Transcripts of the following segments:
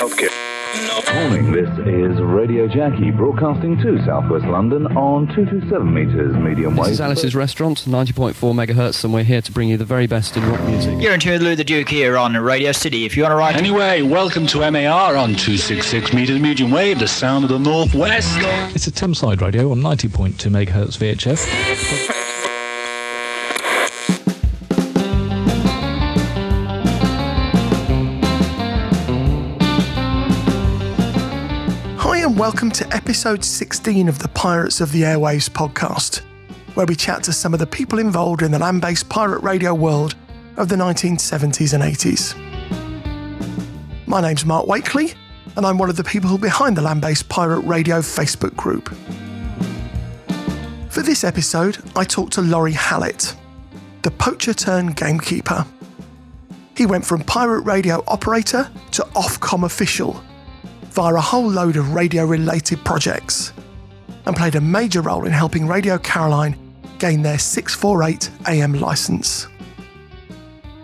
Healthcare. Morning, this is Radio Jackie broadcasting to southwest London on 227 metres medium wave. This is Alice's Restaurant, 90.4 megahertz, and we're here to bring you the very best in rock music. You're in tune with Lou the Duke here on Radio City. If you want to write... Anyway, welcome to MAR on 266 metres medium wave, the sound of the northwest. It's a Thameside radio on 90.2 megahertz VHF. Welcome to episode 16 of the Pirates of the Airwaves podcast, where we chat to some of the people involved in the land based pirate radio world of the 1970s and 80s. My name's Mark Wakely, and I'm one of the people behind the land based pirate radio Facebook group. For this episode, I talked to Lawrie Hallett, the poacher turned gamekeeper. He went from pirate radio operator to Ofcom official via a whole load of radio related projects and played a major role in helping Radio Caroline gain their 648 AM licence.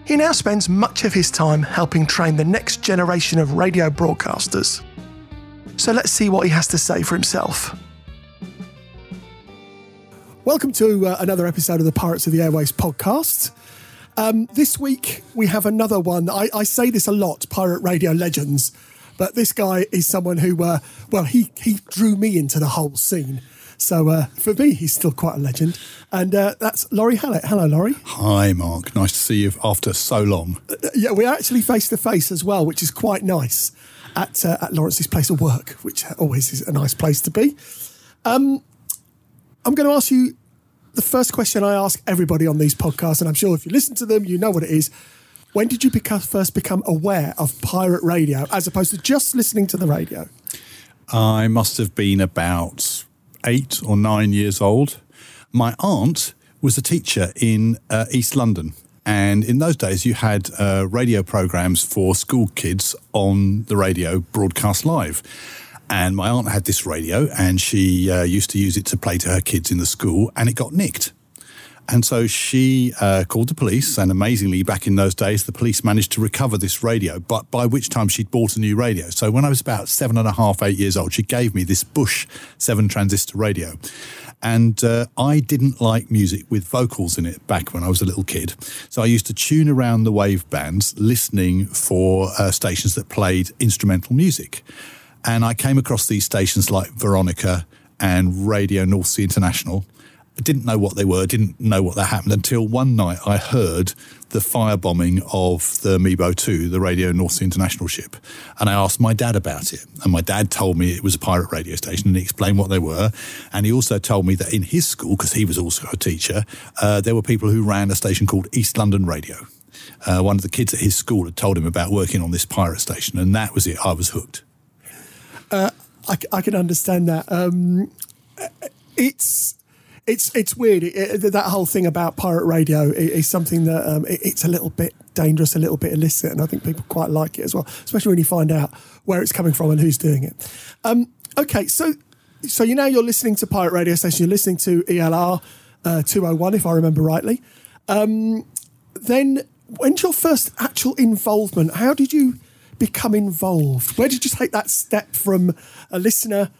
He now spends much of his time helping train the next generation of radio broadcasters. So let's see what he has to say for himself. Welcome to uh, another episode of the Pirates of the Airways podcast. Um, this week we have another one. I, I say this a lot pirate radio legends but this guy is someone who, uh, well, he he drew me into the whole scene. So uh, for me, he's still quite a legend. And uh, that's Lawrie Hallett. Hello, Lawrie. Hi, Mark. Nice to see you after so long. Uh, yeah, we're actually face to face as well, which is quite nice at uh, at Lawrence's place of work, which always is a nice place to be. Um, I'm going to ask you the first question I ask everybody on these podcasts, and I'm sure if you listen to them, you know what it is. When did you become, first become aware of pirate radio as opposed to just listening to the radio? I must have been about eight or nine years old. My aunt was a teacher in uh, East London. And in those days, you had uh, radio programs for school kids on the radio broadcast live. And my aunt had this radio, and she uh, used to use it to play to her kids in the school, and it got nicked. And so she uh, called the police, and amazingly, back in those days, the police managed to recover this radio, but by which time she'd bought a new radio. So when I was about seven and a half, eight years old, she gave me this Bush seven transistor radio. And uh, I didn't like music with vocals in it back when I was a little kid. So I used to tune around the wave bands listening for uh, stations that played instrumental music. And I came across these stations like Veronica and Radio North Sea International didn't know what they were, didn't know what that happened until one night I heard the firebombing of the Mebo 2, the Radio North Sea International ship. And I asked my dad about it. And my dad told me it was a pirate radio station and he explained what they were. And he also told me that in his school, because he was also a teacher, uh, there were people who ran a station called East London Radio. Uh, one of the kids at his school had told him about working on this pirate station, and that was it. I was hooked. Uh, I, I, can understand that. Um, it's it's it's weird. It, it, that whole thing about pirate radio is something that um, it, it's a little bit dangerous, a little bit illicit, and I think people quite like it as well, especially when you find out where it's coming from and who's doing it. Um, okay, so so you now you're listening to pirate radio station. You're listening to ELR uh, 201, if I remember rightly. Um, then when's your first actual involvement? How did you become involved? Where did you take that step from a listener?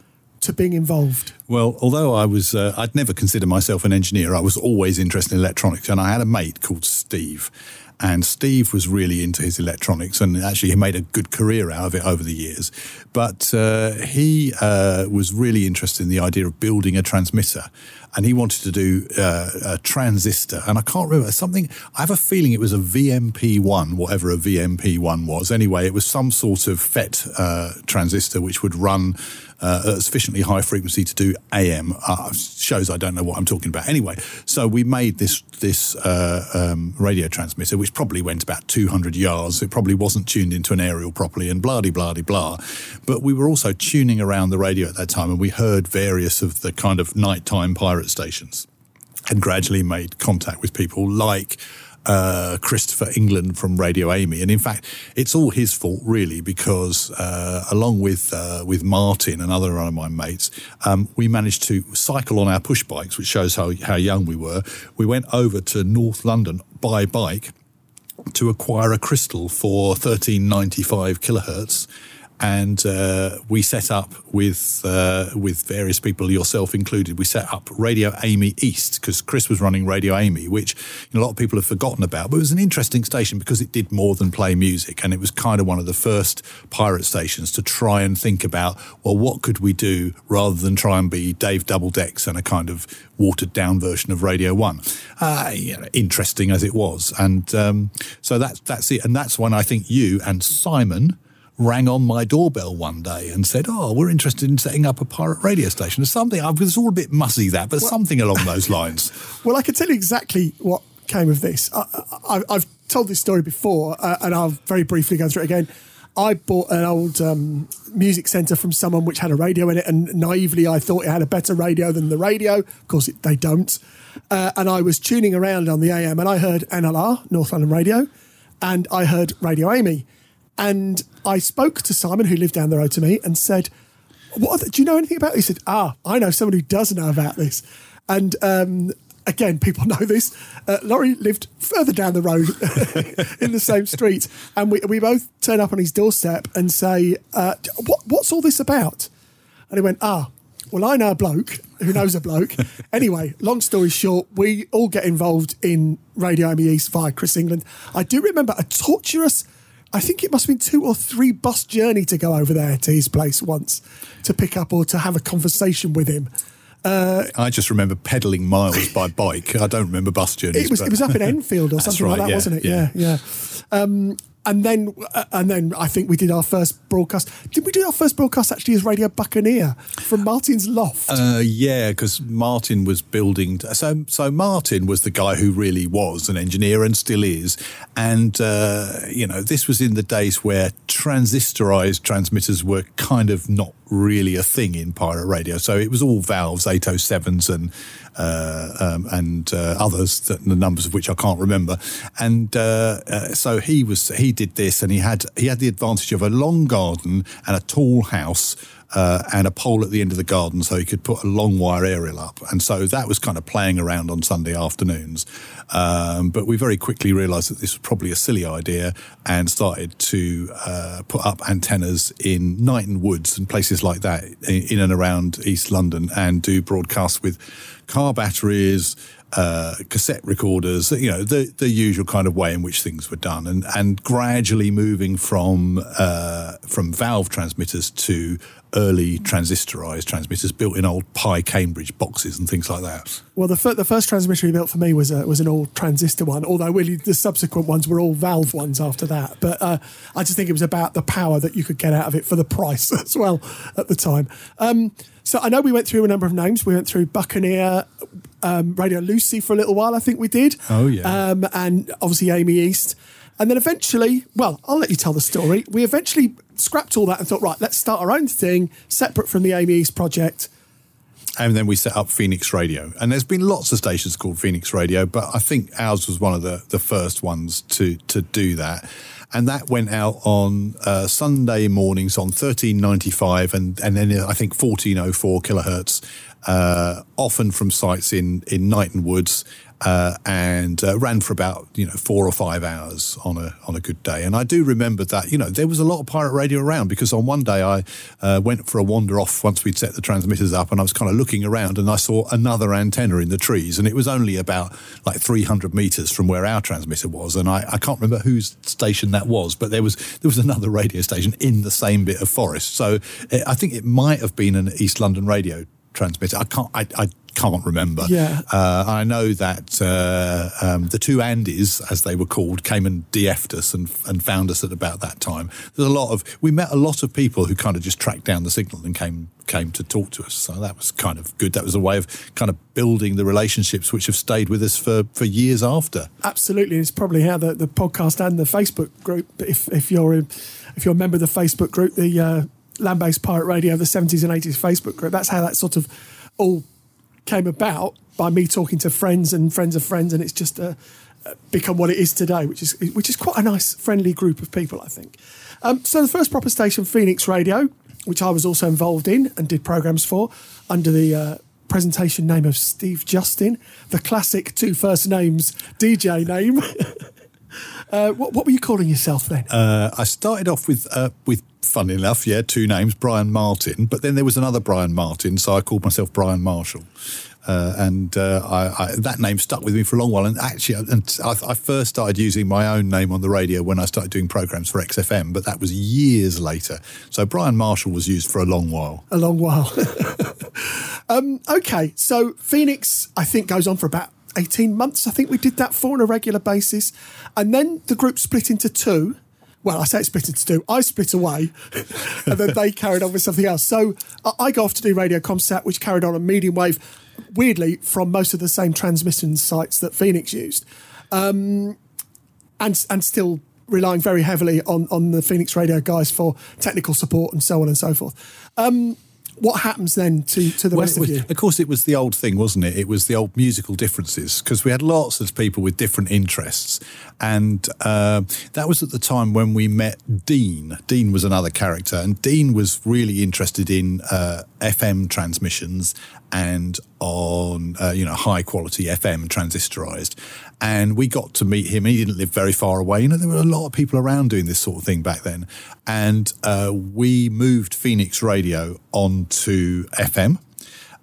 To being involved? Well, although I was, uh, I'd never considered myself an engineer. I was always interested in electronics, and I had a mate called Steve. And Steve was really into his electronics and actually he made a good career out of it over the years. But uh, he uh, was really interested in the idea of building a transmitter and he wanted to do uh, a transistor. And I can't remember something, I have a feeling it was a VMP1, whatever a VMP1 was. Anyway, it was some sort of FET uh, transistor which would run uh, at sufficiently high frequency to do AM. Uh, shows I don't know what I'm talking about. Anyway, so we made this this uh, um, radio transmitter, which probably went about 200 yards. It probably wasn't tuned into an aerial properly, and blah blah blah blah. But we were also tuning around the radio at that time, and we heard various of the kind of nighttime pirate stations, and gradually made contact with people like uh, Christopher England from Radio Amy, and in fact, it's all his fault really because uh, along with uh, with Martin and other one of my mates, um, we managed to cycle on our push bikes, which shows how how young we were. We went over to North London by bike to acquire a crystal for thirteen ninety five kilohertz and uh, we set up with uh, with various people, yourself included. We set up Radio Amy East because Chris was running Radio Amy, which you know, a lot of people have forgotten about. But it was an interesting station because it did more than play music, and it was kind of one of the first pirate stations to try and think about well, what could we do rather than try and be Dave Doubledecks and a kind of watered down version of Radio One. Uh, you know, interesting as it was, and um, so that's that's it, and that's when I think you and Simon rang on my doorbell one day and said, "Oh, we're interested in setting up a pirate radio station." Or something. I was all a bit mussy that, but well, something along those lines. well, I can tell you exactly what came of this. I, have told this story before, uh, and I'll very briefly go through it again. I bought an old um, music centre from someone which had a radio in it, and naively I thought it had a better radio than the radio. Of course, it, they don't. Uh, and I was tuning around on the AM, and I heard NLR, North London Radio, and I heard Radio Amy. And I spoke to Simon, who lived down the road to me, and said, "What? The, do you know anything about?" This? He said, "Ah, I know someone who does know about this." And um, again, people know this. Uh, Lawrie lived further down the road in the same street, and we, we both turn up on his doorstep and say, uh, what, "What's all this about?" And he went, "Ah, well, I know a bloke who knows a bloke." anyway, long story short, we all get involved in Radio Amy East via Chris England. I do remember a torturous I think it must have been two or three bus journey to go over there to his place once to pick up or to have a conversation with him. Uh, I just remember pedaling miles by bike. I don't remember bus journeys. It was, it was up in Enfield or something right, like that, yeah, wasn't it? Yeah, yeah. yeah. Um, and then uh, and then I think we did our first broadcast. Did we do our first broadcast actually as Radio Buccaneer from Martin's loft? Uh, yeah, because Martin was building. So so Martin was the guy who really was an engineer and still is. And uh, you know, this was in the days where transistorized transmitters were kind of not really a thing in pirate radio. So it was all valves, 807s and uh, um, and uh, others, the numbers of which I can't remember. And uh, uh, so he was he did this, and he had he had the advantage of a long garden and a tall house uh, and a pole at the end of the garden so he could put a long wire aerial up. And so that was kind of playing around on Sunday afternoons. Um, but we very quickly realised that this was probably a silly idea and started to uh, put up antennas in Knighton Woods and places like that in and around East London and do broadcasts with car batteries, uh, cassette recorders, you know, the, the usual kind of way in which things were done, and and gradually moving from uh, from valve transmitters to early transistorized transmitters built in old Pye Cambridge boxes and things like that. Well, the, fir- the first transmitter he built for me was a, was an old transistor one, although really the subsequent ones were all valve ones after that. But uh, I just think it was about the power that you could get out of it for the price as well at the time. Um, so I know we went through a number of names. We went through Buccaneer, um, Radio Lucy for a little while, I think we did. Oh, yeah. Um, and obviously Amy East. And then eventually, well, I'll let you tell the story. We eventually scrapped all that and thought, right, let's start our own thing, separate from the Amy East project. And then we set up Phoenix Radio. And there's been lots of stations called Phoenix Radio, but I think ours was one of the, the first ones to, to do that. And that went out on uh, Sunday mornings on 1395 and, and then I think 1404 kilohertz, uh, often from sites in, in Knighton Woods uh, and uh, ran for about you know four or five hours on a on a good day. And I do remember that you know there was a lot of pirate radio around because on one day I uh, went for a wander off once we'd set the transmitters up, and I was kind of looking around and I saw another antenna in the trees, and it was only about like 300 meters from where our transmitter was, and I, I can't remember whose station that was, but there was there was another radio station in the same bit of forest. So eh, I think it might have been an East London radio transmitter. I can't. I, I can't remember. Yeah. Uh, I know that uh, um, the two Andys, as they were called, came and DF'd us and, and found us at about that time. There's a lot of we met a lot of people who kind of just tracked down the signal and came came to talk to us. So that was kind of good. That was a way of kind of building the relationships which have stayed with us for, for years after. Absolutely, it's probably how the, the podcast and the Facebook group. If if you're a, if you're a member of the Facebook group, the uh, Land Based Pirate Radio, the 70s and 80s Facebook group, that's how that sort of all came about by me talking to friends and friends of friends, and it's just uh, become what it is today, which is which is quite a nice, friendly group of people, I think. Um, so the first proper station, Phoenix Radio, which I was also involved in and did programs for under the uh, presentation name of Steve Justin, the classic two first names DJ name. Uh, what, what were you calling yourself then? Uh, I started off with, uh, with funny enough, yeah, two names, Brian Martin. But then there was another Brian Martin, so I called myself Brian Marshall. Uh, and uh, I, I, that name stuck with me for a long while. And actually, and I, I, first started using my own name on the radio when I started doing programs for XFM, but that was years later. So Brian Marshall was used for a long while. A long while. um, okay, so Phoenix, I think, goes on for about 18 months. I think we did that for on a regular basis. And then the group split into two. Well, I say it split into two. I split away, and then they carried on with something else. So I go off to do Radio Comsat, which carried on a medium wave weirdly from most of the same transmission sites that Phoenix used, um, and and still relying very heavily on on the Phoenix radio guys for technical support and so on and so forth. Um, what happens then to, to the well, rest was, of you? Of course, it was the old thing, wasn't it? It was the old musical differences because we had lots of people with different interests. And uh, that was at the time when we met Dean. Dean was another character, and Dean was really interested in uh, FM transmissions and on uh, you know high quality FM transistorized. And we got to meet him. He didn't live very far away. You know, there were a lot of people around doing this sort of thing back then. And uh, we moved Phoenix Radio onto FM.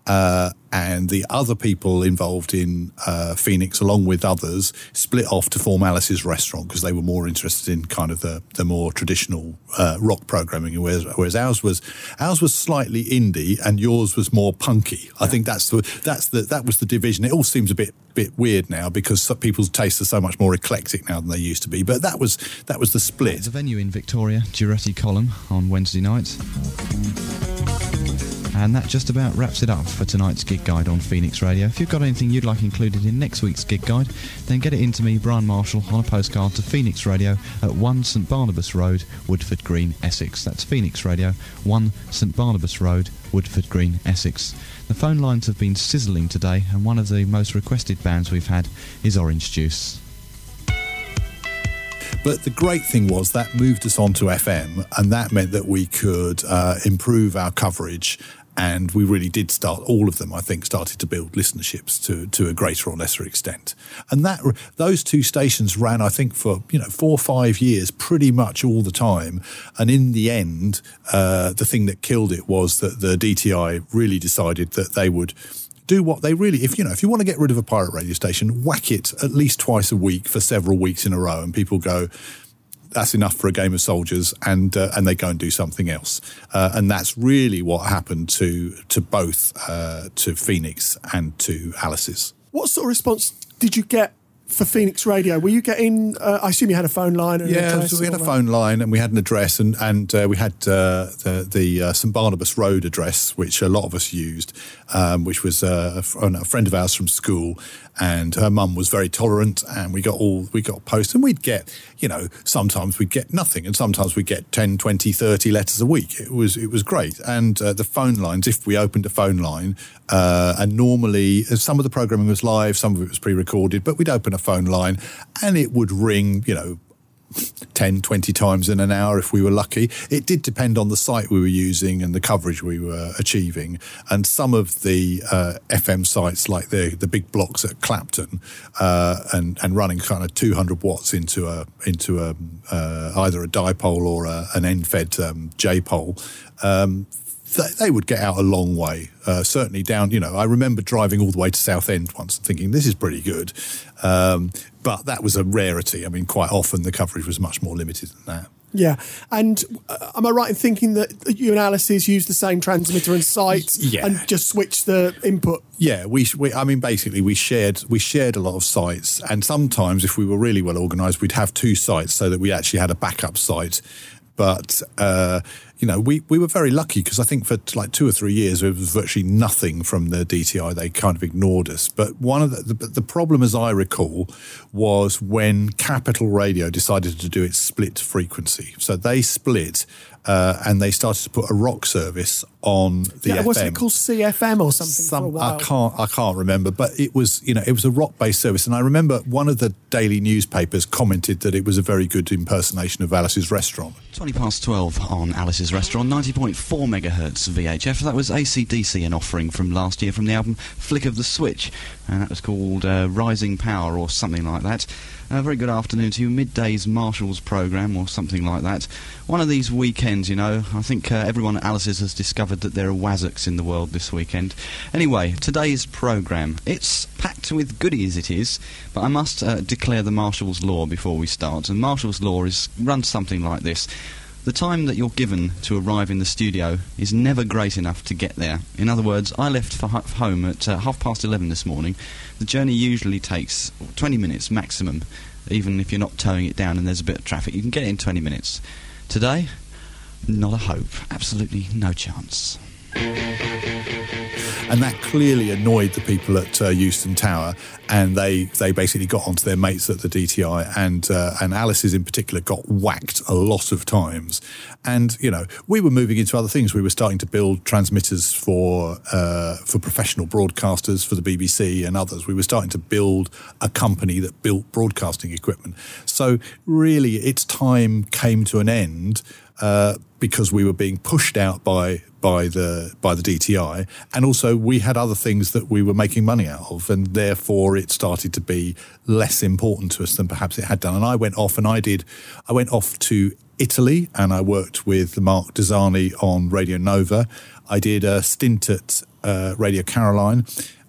Uh, and the other people involved in uh, Phoenix, along with others, split off to form Alice's Restaurant because they were more interested in kind of the, the more traditional uh, rock programming, whereas, whereas ours was ours was slightly indie and yours was more punky. I think that's the that's the that was the division. It all seems a bit bit weird now because people's tastes are so much more eclectic now than they used to be. But that was that was the split. It's a venue in Victoria, Durutti Column on Wednesday nights. And that just about wraps it up for tonight's gig guide on Phoenix Radio. If you've got anything you'd like included in next week's gig guide, then get it into me, Brian Marshall, on a postcard to Phoenix Radio at 1 St Barnabas Road, Woodford Green, Essex. That's Phoenix Radio, 1 St Barnabas Road, Woodford Green, Essex. The phone lines have been sizzling today, and one of the most requested bands we've had is Orange Juice. But the great thing was that moved us on to FM, and that meant that we could uh, improve our coverage and we really did start all of them i think started to build listenerships to to a greater or lesser extent. And that those two stations ran i think for you know four or five years pretty much all the time. And in the end uh, the thing that killed it was that the dti really decided that they would do what they really if you know if you want to get rid of a pirate radio station whack it at least twice a week for several weeks in a row. And people go that's enough for a game of soldiers, and uh, and they go and do something else. Uh, and that's really what happened to to both uh, to Phoenix and to Alice's. What sort of response did you get for Phoenix Radio? Were you getting? Uh, I assume you had a phone line. And yeah, so we had a phone line and we had an address, and and uh, we had uh, the the uh, St Barnabas Road address, which a lot of us used, um, which was uh, a, friend of ours from school, and her mum was very tolerant, and we got all we got posts, and we'd get, you know, sometimes we'd get nothing, and sometimes we'd get 10, 20, 30 letters a week. It was it was great, and uh, the phone lines, if we opened a phone line, and normally some of the programming was live, some of it was pre-recorded, but we'd open a phone line and it would ring, you know, 10, 20 times in an hour if we were lucky. It did depend on the site we were using and the coverage we were achieving. And some of the uh, FM sites, like the, the big blocks at Clapton, uh, and, and running kind of 200 watts into a into a uh, either a dipole or a, an end fed um, J pole, um, they would get out a long way. Uh, certainly down, you know, I remember driving all the way to Southend once and thinking this is pretty good, um, but that was a rarity. I mean, quite often the coverage was much more limited than that. Yeah, and uh, am I right in thinking that you and Alice's use the same transmitter and site, yeah. and just switch the input? Yeah, we, we, I mean, basically, we shared we shared a lot of sites, and sometimes, if we were really well organised, we'd have two sites so that we actually had a backup site. But uh, you know, we, we were very lucky because I think for like two or three years there was virtually nothing from the DTI. They kind of ignored us. But one of the, the, the problem, as I recall, was when Capital Radio decided to do its split frequency. So they split uh, and they started to put a rock service on the yeah, FM. Was it called CFM or something? Some, I can't I can't remember, but it was you know it was a rock based service, and I remember one of the daily newspapers commented that it was a very good impersonation of Alice's restaurant. Twenty past twelve on Alice's Restaurant, 90.4 megahertz VHF. That was ACDC, an offering from last year from the album Flick of the Switch, and that was called uh, Rising Power or something like that. A very good afternoon to you. Midday's Marshall's programme or something like that. One of these weekends, you know. I think uh, everyone at Alice's has discovered that there are Wazzocks in the world this weekend. Anyway, today's programme. It's packed with goodies, it is, but I must uh, declare the Marshall's Law before we start. And Marshall's Law is runs something like this. The time that you're given to arrive in the studio is never great enough to get there. In other words, I left for home at uh, half past 11 this morning. The journey usually takes 20 minutes maximum, even if you're not towing it down and there's a bit of traffic. You can get it in 20 minutes. Today, not a hope. Absolutely no chance. And that clearly annoyed the people at uh, Euston Tower, and they they basically got onto their mates at the DTI, and uh, and Alice's in particular got whacked a lot of times, and you know we were moving into other things. We were starting to build transmitters for uh, for professional broadcasters for the BBC and others. We were starting to build a company that built broadcasting equipment. So really, its time came to an end uh, because we were being pushed out by by the by the DTI, and also we had other things that we were making money out of, and therefore it started to be less important to us than perhaps it had done. And I went off and I did, I went off to Italy and I worked with Mark Desani on Radio Nova. I did a stint at uh, Radio Caroline.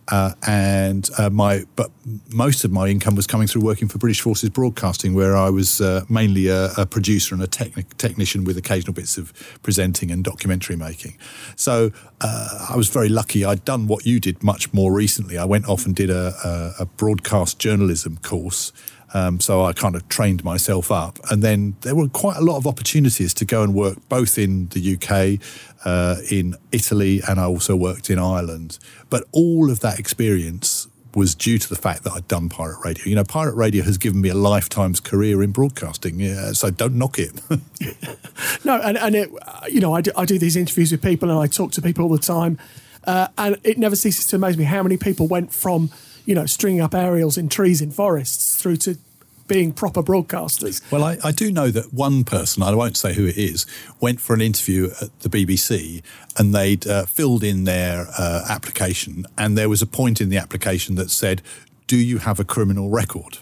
Uh, and uh, my but most of my income was coming through working for British Forces Broadcasting, where I was uh, mainly a, a, producer and a techni- technician with occasional bits of presenting and documentary making. So uh, I was very lucky. I'd done what you did much more recently. I went off and did a, a, a broadcast journalism course. Um, so I kind of trained myself up. And then there were quite a lot of opportunities to go and work both in the UK, uh, in Italy, and I also worked in Ireland. But all of that experience was due to the fact that I'd done pirate radio. You know, pirate radio has given me a lifetime's career in broadcasting, yeah, so don't knock it. no, and, and it, you know, I do, I do these interviews with people and I talk to people all the time. Uh, and it never ceases to amaze me how many people went from you know, stringing up aerials in trees in forests through to being proper broadcasters. Well, I, I, do know that one person, I won't say who it is, went for an interview at the BBC and they'd uh, filled in their uh, application. And there was a point in the application that said, Do you have a criminal record?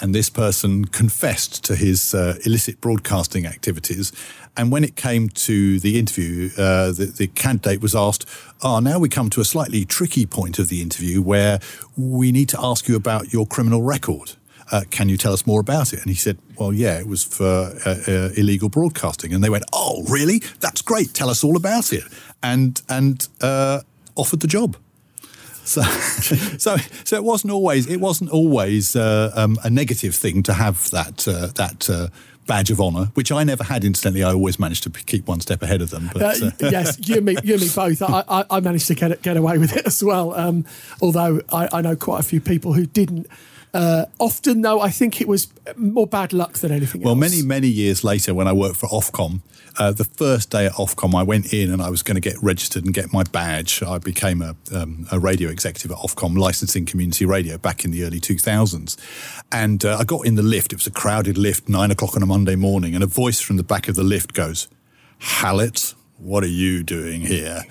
And this person confessed to his uh, illicit broadcasting activities. And when it came to the interview, uh, the, the, candidate was asked, Oh, now we come to a slightly tricky point of the interview where we need to ask you about your criminal record. Uh, can you tell us more about it? And he said, Well, yeah, it was for uh, uh, illegal broadcasting. And they went, Oh, really? That's great. Tell us all about it. And, and uh, offered the job. So, so, so it wasn't always it wasn't always uh, um, a negative thing to have that uh, that uh, badge of honour, which I never had. Incidentally, I always managed to keep one step ahead of them. But, uh, yes, you and me, you and me both. I, I, I, managed to get get away with it as well. Um, although I, I know quite a few people who didn't. Uh, often, though, I think it was more bad luck than anything well, else. many, many years later, when I worked for Ofcom, uh, the first day at Ofcom, I went in and I was going to get registered and get my badge. I became a, um, a radio executive at Ofcom, licensing community radio back in the early 2000s. And uh, I got in the lift. It was a crowded lift, nine o'clock on a Monday morning, and a voice from the back of the lift goes, Hallett, what are you doing here?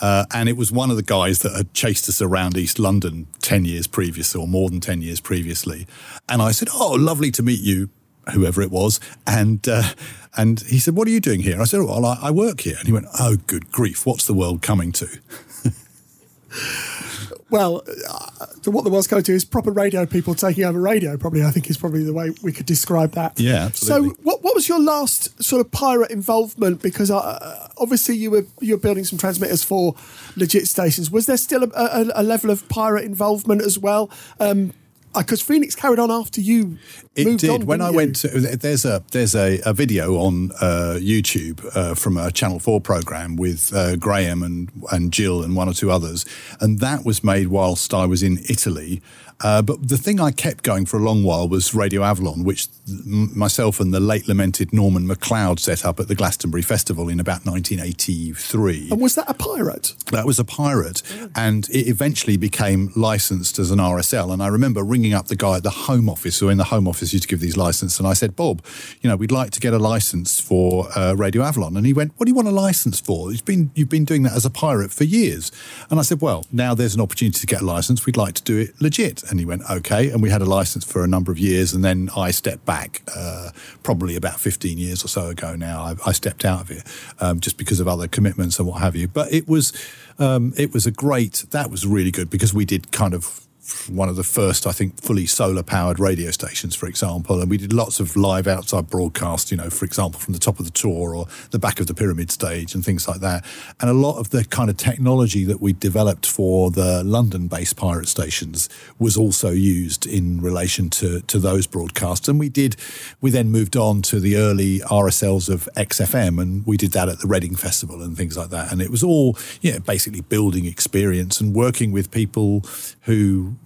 Uh, and it was one of the guys that had chased us around East London 10 years previously, or more than 10 years previously. And I said, Oh, lovely to meet you, whoever it was. And, uh, and he said, What are you doing here? I said, Well, I, I work here. And he went, Oh, good grief, what's the world coming to? well, uh, what the world's coming to is proper radio people taking over radio. Probably, I think is probably the way we could describe that. Yeah, absolutely. So, what what was your last sort of pirate involvement? Because uh, obviously you were you were building some transmitters for legit stations. Was there still a, a, a level of pirate involvement as well? Um, because Phoenix carried on after you. It did. On, when I you? went, to, there's a there's a, a video on uh, YouTube uh, from a Channel Four program with uh, Graham and and Jill and one or two others, and that was made whilst I was in Italy. Uh, but the thing I kept going for a long while was Radio Avalon, which myself and the late lamented Norman MacLeod set up at the Glastonbury Festival in about 1983. And was that a pirate? That was a pirate, and it eventually became licensed as an RSL. And I remember ringing ringing up the guy at the Home Office, who in the Home Office used to give these licenses, and I said, Bob, you know, we'd like to get a license for uh, Radio Avalon, and he went, What do you want a license for? You've been you've been doing that as a pirate for years, and I said, Well, now there's an opportunity to get a license. We'd like to do it legit, and he went, Okay, and we had a license for a number of years, and then I stepped back, uh, probably about 15 years or so ago now. I, I stepped out of it um, just because of other commitments and what have you. But it was um, it was a great. That was really good because we did kind of one of the first, I think, fully solar powered radio stations, for example. And we did lots of live outside broadcast, you know, for example, from the top of the Tor or the back of the pyramid stage and things like that. And a lot of the kind of technology that we developed for the London based pirate stations was also used in relation to, to those broadcasts. And we did, we then moved on to the early RSLs of XFM and we did that at the Reading Festival and things like that. And it was all, yeah, basically building experience and working with people who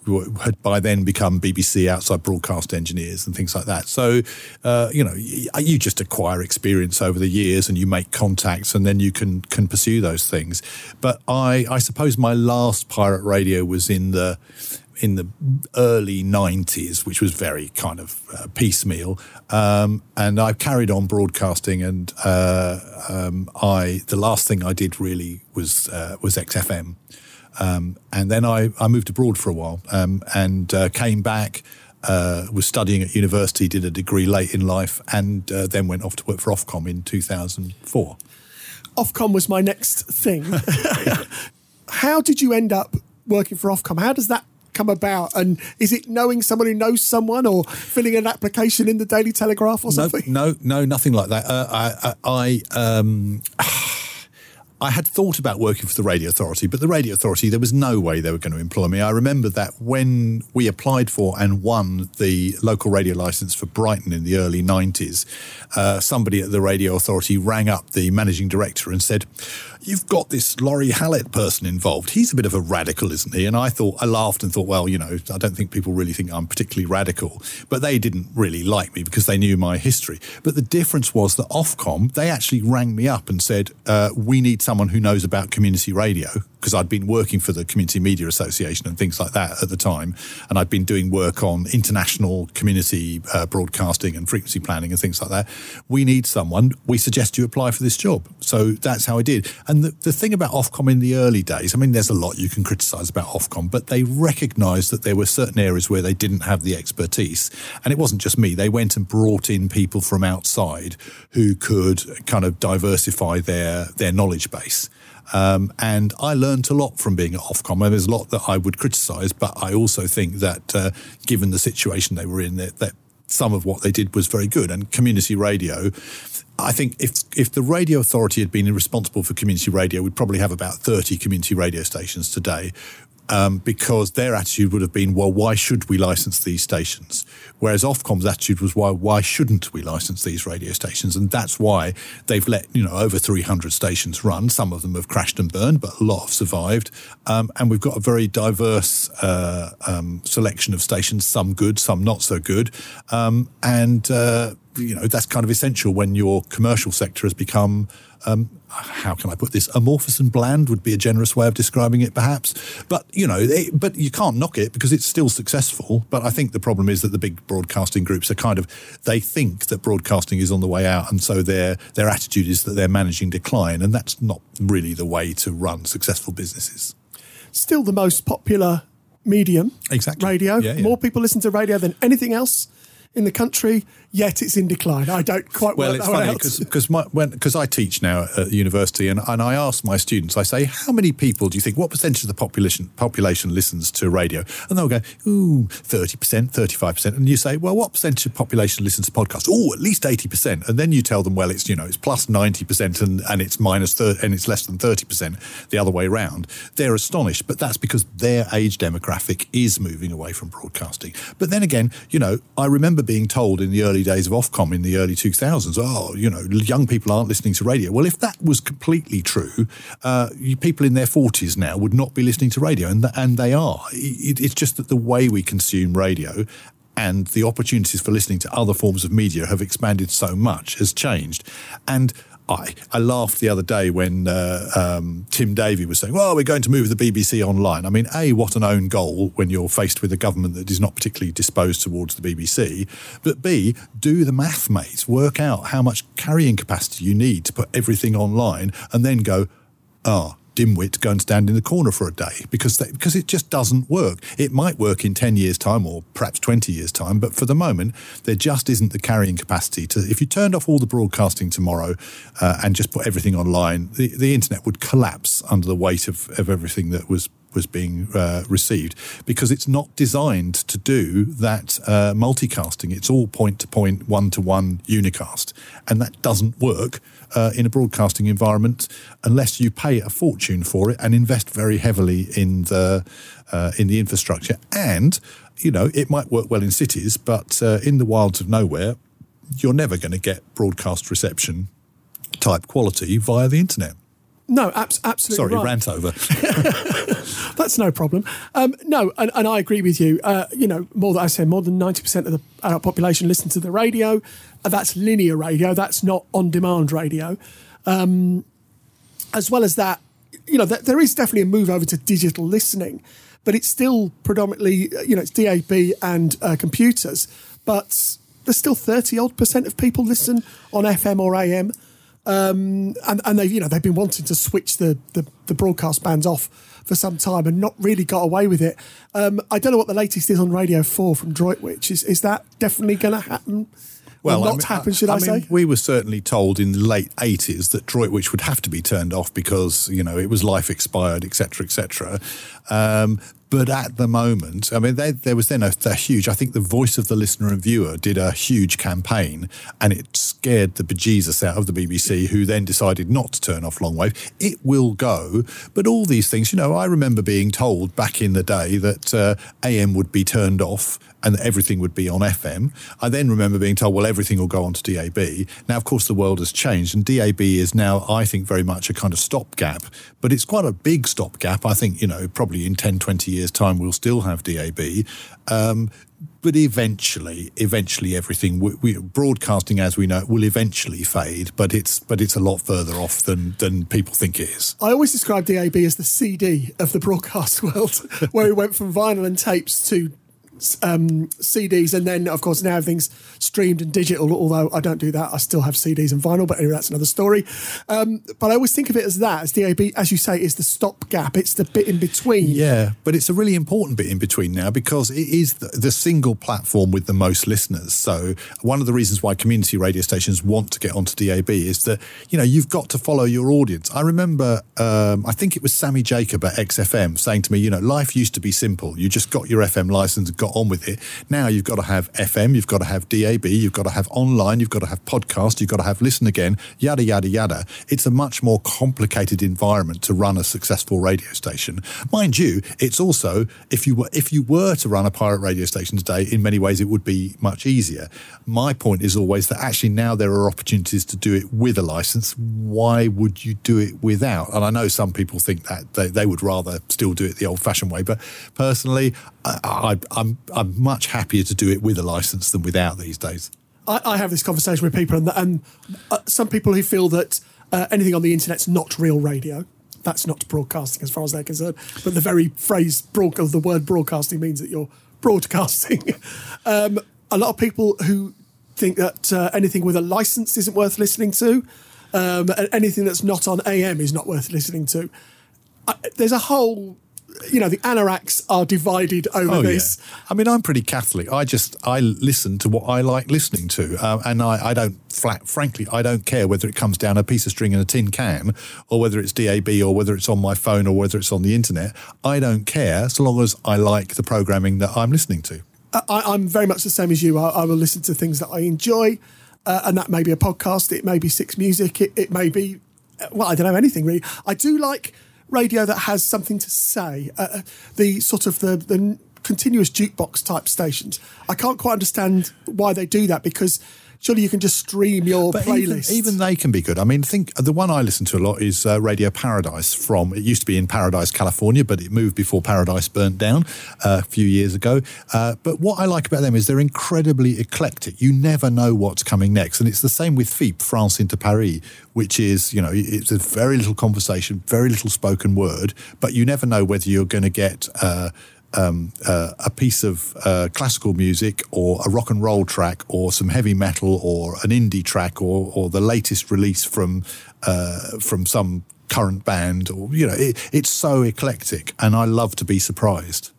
had by then become BBC outside broadcast engineers and things like that. So, uh, you know, you just acquire experience over the years and you make contacts and then you can can pursue those things. But I, I suppose my last pirate radio was in the in the early 90s, which was very kind of uh, piecemeal. Um, and I carried on broadcasting, and uh, um, I the last thing I did really was uh, was XFM. Um, and then I, I moved abroad for a while um, and uh, came back. Uh, was studying at university, did a degree late in life, and uh, then went off to work for Ofcom in 2004. Ofcom was my next thing. How did you end up working for Ofcom? How does that come about? And is it knowing someone who knows someone or filling an application in the Daily Telegraph or something? No, no, no nothing like that. Uh, I, I, I um, I had thought about working for the Radio Authority, but the Radio Authority, there was no way they were going to employ me. I remember that when we applied for and won the local radio license for Brighton in the early 90s, uh, somebody at the Radio Authority rang up the managing director and said, You've got this Lawrie Hallett person involved. He's a bit of a radical, isn't he? And I thought, I laughed and thought, well, you know, I don't think people really think I'm particularly radical. But they didn't really like me because they knew my history. But the difference was that Ofcom, they actually rang me up and said, uh, We need someone who knows about community radio because I'd been working for the Community Media Association and things like that at the time, and I'd been doing work on international community uh, broadcasting and frequency planning and things like that. We need someone. We suggest you apply for this job. So that's how I did. And the, the thing about Ofcom in the early days, I mean, there's a lot you can criticise about Ofcom, but they recognised that there were certain areas where they didn't have the expertise, and it wasn't just me. They went and brought in people from outside who could kind of diversify their their knowledge base. Um, and I learned a lot from being at Ofcom. And there's a lot that I would criticise, but I also think that uh, given the situation they were in, that, that some of what they did was very good. And community radio, I think if if the radio authority had been responsible for community radio, we'd probably have about 30 community radio stations today um, because their attitude would have been, well, why should we license these stations? Whereas Ofcom's attitude was, why why shouldn't we license these radio stations? And that's why they've let you know over 300 stations run. Some of them have crashed and burned, but a lot have survived. Um, and we've got a very diverse uh, um, selection of stations, some good, some not so good. Um, and uh, you know that's kind of essential when your commercial sector has become um, how can I put this? Amorphous and bland would be a generous way of describing it, perhaps. But you know, it, but you can't knock it because it's still successful. But I think the problem is that the big broadcasting groups are kind of they think that broadcasting is on the way out, and so their their attitude is that they're managing decline, and that's not really the way to run successful businesses. Still, the most popular medium, exactly, radio. Yeah, yeah. More people listen to radio than anything else in the country, yet it's in decline. I don't quite well. It's funny because because I teach now at university and, and I ask my students, I say, how many people do you think? What percentage of the population population listens to radio? And they'll go, ooh, thirty percent, thirty five percent. And you say, well, what percentage of population listens to podcasts? Oh, at least eighty percent. And then you tell them, well, it's you know it's plus ninety percent and and it's minus thir- and it's less than thirty percent the other way around. They're astonished, but that's because their age demographic is moving away from broadcasting. But then again, you know, I remember being told in the early days of Ofcom in the early 2000s, oh, you know, young people aren't listening to radio. Well, if that was completely true, uh, people in their 40s now would not be listening to radio, and, th- and they are. It, it's just that the way we consume radio and the opportunities for listening to other forms of media have expanded so much has changed. And I, I laughed the other day when uh, um, Tim Davie was saying, well, we're going to move the BBC online. I mean, A, what an own goal when you're faced with a government that is not particularly disposed towards the BBC. But B, do the math, mate. Work out how much carrying capacity you need to put everything online and then go, ah, dimwit go and stand in the corner for a day because they, because it just doesn't work. It might work in 10 years' time or perhaps 20 years' time, but for the moment, there just isn't the carrying capacity to. If you turned off all the broadcasting tomorrow uh, and just put everything online, the, the internet would collapse under the weight of, of everything that was was being uh, received because it's not designed to do that uh, multicasting. It's all point to point, one to one unicast, and that doesn't work uh, in a broadcasting environment unless you pay a fortune for it and invest very heavily in the uh, in the infrastructure. And you know, it might work well in cities, but uh, in the wilds of nowhere, you're never going to get broadcast reception type quality via the internet. No, abs- absolutely. Sorry, right. rant over. That's no problem. Um, no, and, and I agree with you. Uh, you know, more than I said, more than ninety percent of the adult population listen to the radio. Uh, that's linear radio. That's not on-demand radio. Um, as well as that, you know, th- there is definitely a move over to digital listening, but it's still predominantly, uh, you know, it's DAB and uh, computers. But there's still thirty odd percent of people listen on FM or AM um, and and they you know they've been wanting to switch the, the, the broadcast bands off for some time and not really got away with it. Um, I don't know what the latest is on Radio Four from Droitwich. Is is that definitely going to happen? Well, Or I not mean- happen, should I, mean, say? We were certainly told in the late 80s that Droitwich would have to be turned off because, you know, it was life expired, etc., etc. Um, but at the moment, I mean, there, there was then a, a huge, I think the voice of the listener and viewer did a huge campaign and it scared the bejesus out of the BBC, who then decided not to turn off longwave. It will go, but all these things, you know, I remember being told back in the day that uh, AM would be turned off and everything would be on FM. I then remember being told, well, everything will go on to DAB. Now, of course, the world has changed, and DAB is now, I think, very much a kind of stopgap, but it's quite a big stopgap. I think, you know, probably in 10, 20 years' time, we'll still have DAB. Um, but eventually, eventually, everything we, we, broadcasting as we know it will eventually fade. But it's but it's a lot further off than than people think it is. I always describe DAB as the CD of the broadcast world, where it went from vinyl and tapes to um, CDs, and then of course now everything's streamed and digital. Although I don't do that, I still have CDs and vinyl. But anyway, that's another story. Um, but I always think of it as that, as DAB, as you say, is the stopgap. It's the bit in between. Yeah, but it's a really important bit in between now because it is the, the single platform with the most listeners. So one of the reasons why community radio stations want to get onto DAB is that you know you've got to follow your audience. I remember, um, I think it was Sammy Jacob at XFM saying to me, you know, life used to be simple. You just got your FM license and got on with it. Now you've got to have FM, you've got to have DAB, you've got to have online, you've got to have podcast, you've got to have listen again, yada yada yada. It's a much more complicated environment to run a successful radio station. Mind you, it's also if you were if you were to run a pirate radio station today, in many ways it would be much easier. My point is always that actually now there are opportunities to do it with a license. Why would you do it without? And I know some people think that they, they would rather still do it the old-fashioned way, but personally, I, I, I'm I'm much happier to do it with a license than without these days. I, I have this conversation with people, and, and uh, some people who feel that uh, anything on the internet's not real radio. That's not broadcasting, as far as they're concerned. But the very phrase broad, the word broadcasting means that you're broadcasting. um, a lot of people who think that uh, anything with a license isn't worth listening to, um, anything that's not on AM is not worth listening to. I, there's a whole, you know, the anoraks are divided over Oh this. yeah. I mean, I'm pretty Catholic. I just I listen to what I like listening to, uh, and I, I don't flat. Frankly, I don't care whether it comes down a piece of string in a tin can, or whether it's DAB, or whether it's on my phone, or whether it's on the internet. I don't care so long as I like the programming that I'm listening to. I, I'm very much the same as you. I, I will listen to things that I enjoy, uh, and that may be a podcast, it may be Six Music, it, it may be, uh, well, I don't know anything really. I do like radio that has something to say. Uh, the sort of the the continuous jukebox type stations. I can't quite understand why they do that because surely you can just stream your But even, playlist. even they can be good. I mean, think the one I listen to a lot is uh, Radio Paradise from. It used to be in Paradise, California, but it moved before Paradise burnt down uh, a few years ago. Uh, but what I like about them is they're incredibly eclectic. You never know what's coming next, and it's the same with FIP, France Inter Paris, which is you know it's a very little conversation, very little spoken word, but you never know whether you're going to get. Uh, um, uh, a piece of uh, classical music or a rock and roll track or some heavy metal or an indie track or, or the latest release from uh, from some current band or you know it, it's so eclectic and I love to be surprised.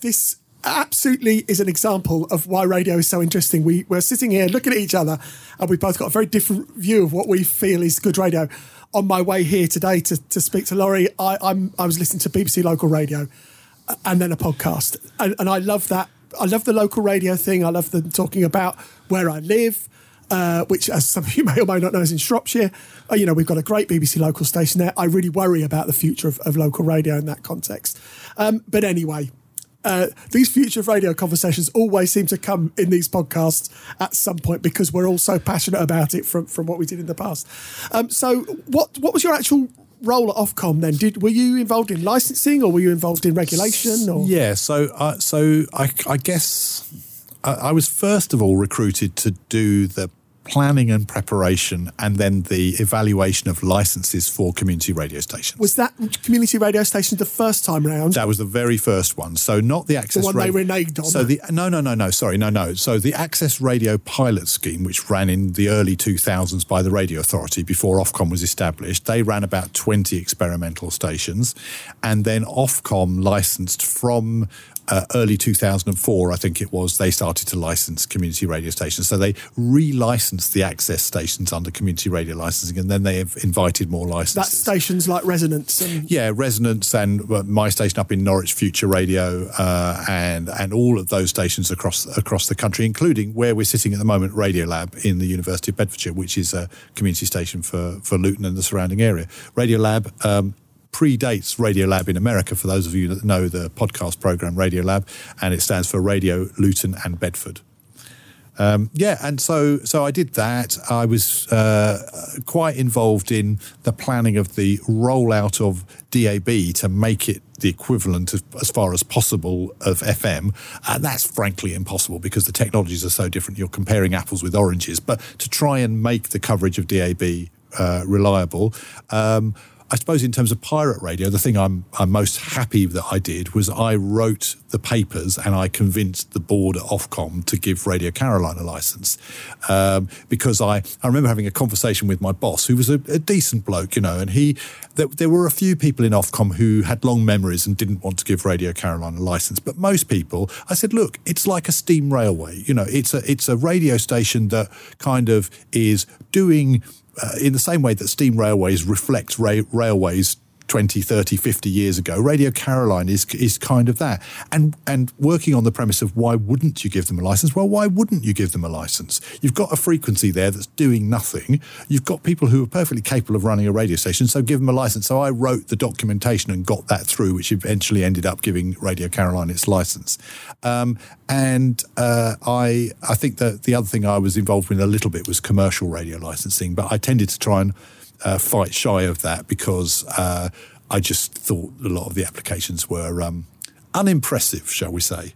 this absolutely is an example of why radio is so interesting. We, we're sitting here looking at each other, and we've both got a very different view of what we feel is good radio. On my way here today to, to speak to Lawrie, I, I'm, I was listening to BBC local radio uh, and then a podcast. And, and I love that. I love the local radio thing. I love them talking about where I live. Uh, which, as some of you may or may not know, is in Shropshire. Uh, you know, we've got a great BBC local station there. I really worry about the future of, of local radio in that context. Um, but anyway, uh, these future of radio conversations always seem to come in these podcasts at some point because we're all so passionate about it from, from what we did in the past. Um, so, what what was your actual role at Ofcom then? Did were you involved in licensing or were you involved in regulation? Or Yeah, so uh, so I, I guess I, I was first of all recruited to do the planning and preparation and then the evaluation of licenses for community radio stations. was that community radio station the first time round? That was the very first one. So not the access the one they reneged on. So the no no no no sorry no no. So the access radio pilot scheme, which ran in the early 2000s by the Radio Authority before Ofcom was established, they ran about 20 experimental stations, and then Ofcom licensed from. Uh, early 2004, I think it was, they started to license community radio stations. So they re-licensed the access stations under community radio licensing, and then they have invited more licenses. stations like Resonance and Yeah, Resonance and uh, my station up in Norwich, Future Radio, uh, and and all of those stations across across the country, including where we're sitting at the moment, Radio Lab in the University of Bedfordshire, which is a community station for for Luton and the surrounding area. Radio Lab. Um, predates Radio Lab in America for those of you that know the podcast program Radio Lab and it stands for Radio Luton and Bedford. Um, yeah, and so so I did that. I was uh, quite involved in the planning of the rollout of DAB to make it the equivalent of, as far as possible of FM. And that's frankly impossible because the technologies are so different. You're comparing apples with oranges. But to try and make the coverage of DAB uh, reliable. Um, I suppose in terms of pirate radio, the thing I'm I'm most happy that I did was I wrote the papers and I convinced the board at Ofcom to give Radio Caroline a license. Um, because I I remember having a conversation with my boss who was a, a decent bloke, you know, and he there, there were a few people in Ofcom who had long memories and didn't want to give Radio Caroline a license, but most people, I said, look, it's like a steam railway, you know, it's a it's a radio station that kind of is doing uh, in the same way that steam railways reflect ra- railways 20, 30, 50 years ago, Radio Caroline is is kind of that. And and working on the premise of why wouldn't you give them a license? Well, why wouldn't you give them a license? You've got a frequency there that's doing nothing. You've got people who are perfectly capable of running a radio station, so give them a license. So I wrote the documentation and got that through, which eventually ended up giving Radio Caroline its license. Um, and uh, I I think that the other thing I was involved with a little bit was commercial radio licensing, but I tended to try and uh, fight shy of that because uh, I just thought a lot of the applications were um, unimpressive, shall we say.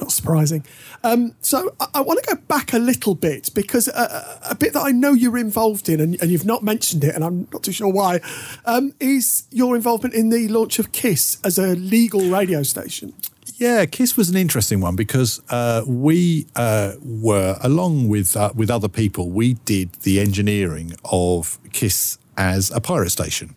not surprising. Um, so I, I want to go back a little bit because uh, a bit that I know you're involved in, and, and you've not mentioned it, and I'm not too sure why, um, is your involvement in the launch of Kiss as a legal radio station. Yeah, Kiss was an interesting one because uh, we uh, were, along with uh, with other people, we did the engineering of Kiss as a pirate station.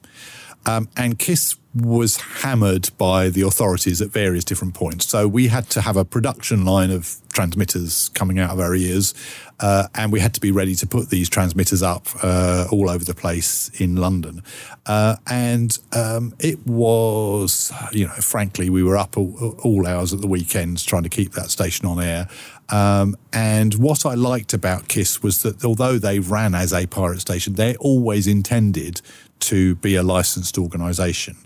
Um, and Kiss was hammered by the authorities at various different points. So we had to have a production line of transmitters coming out of our ears, uh, and we had to be ready to put these transmitters up uh, all over the place in London. Uh, and um, it was, you know, frankly, we were up all, all hours at the weekends trying to keep that station on air. Um, and what I liked about Kiss was that although they ran as a pirate station, they always intended to be a licensed organisation.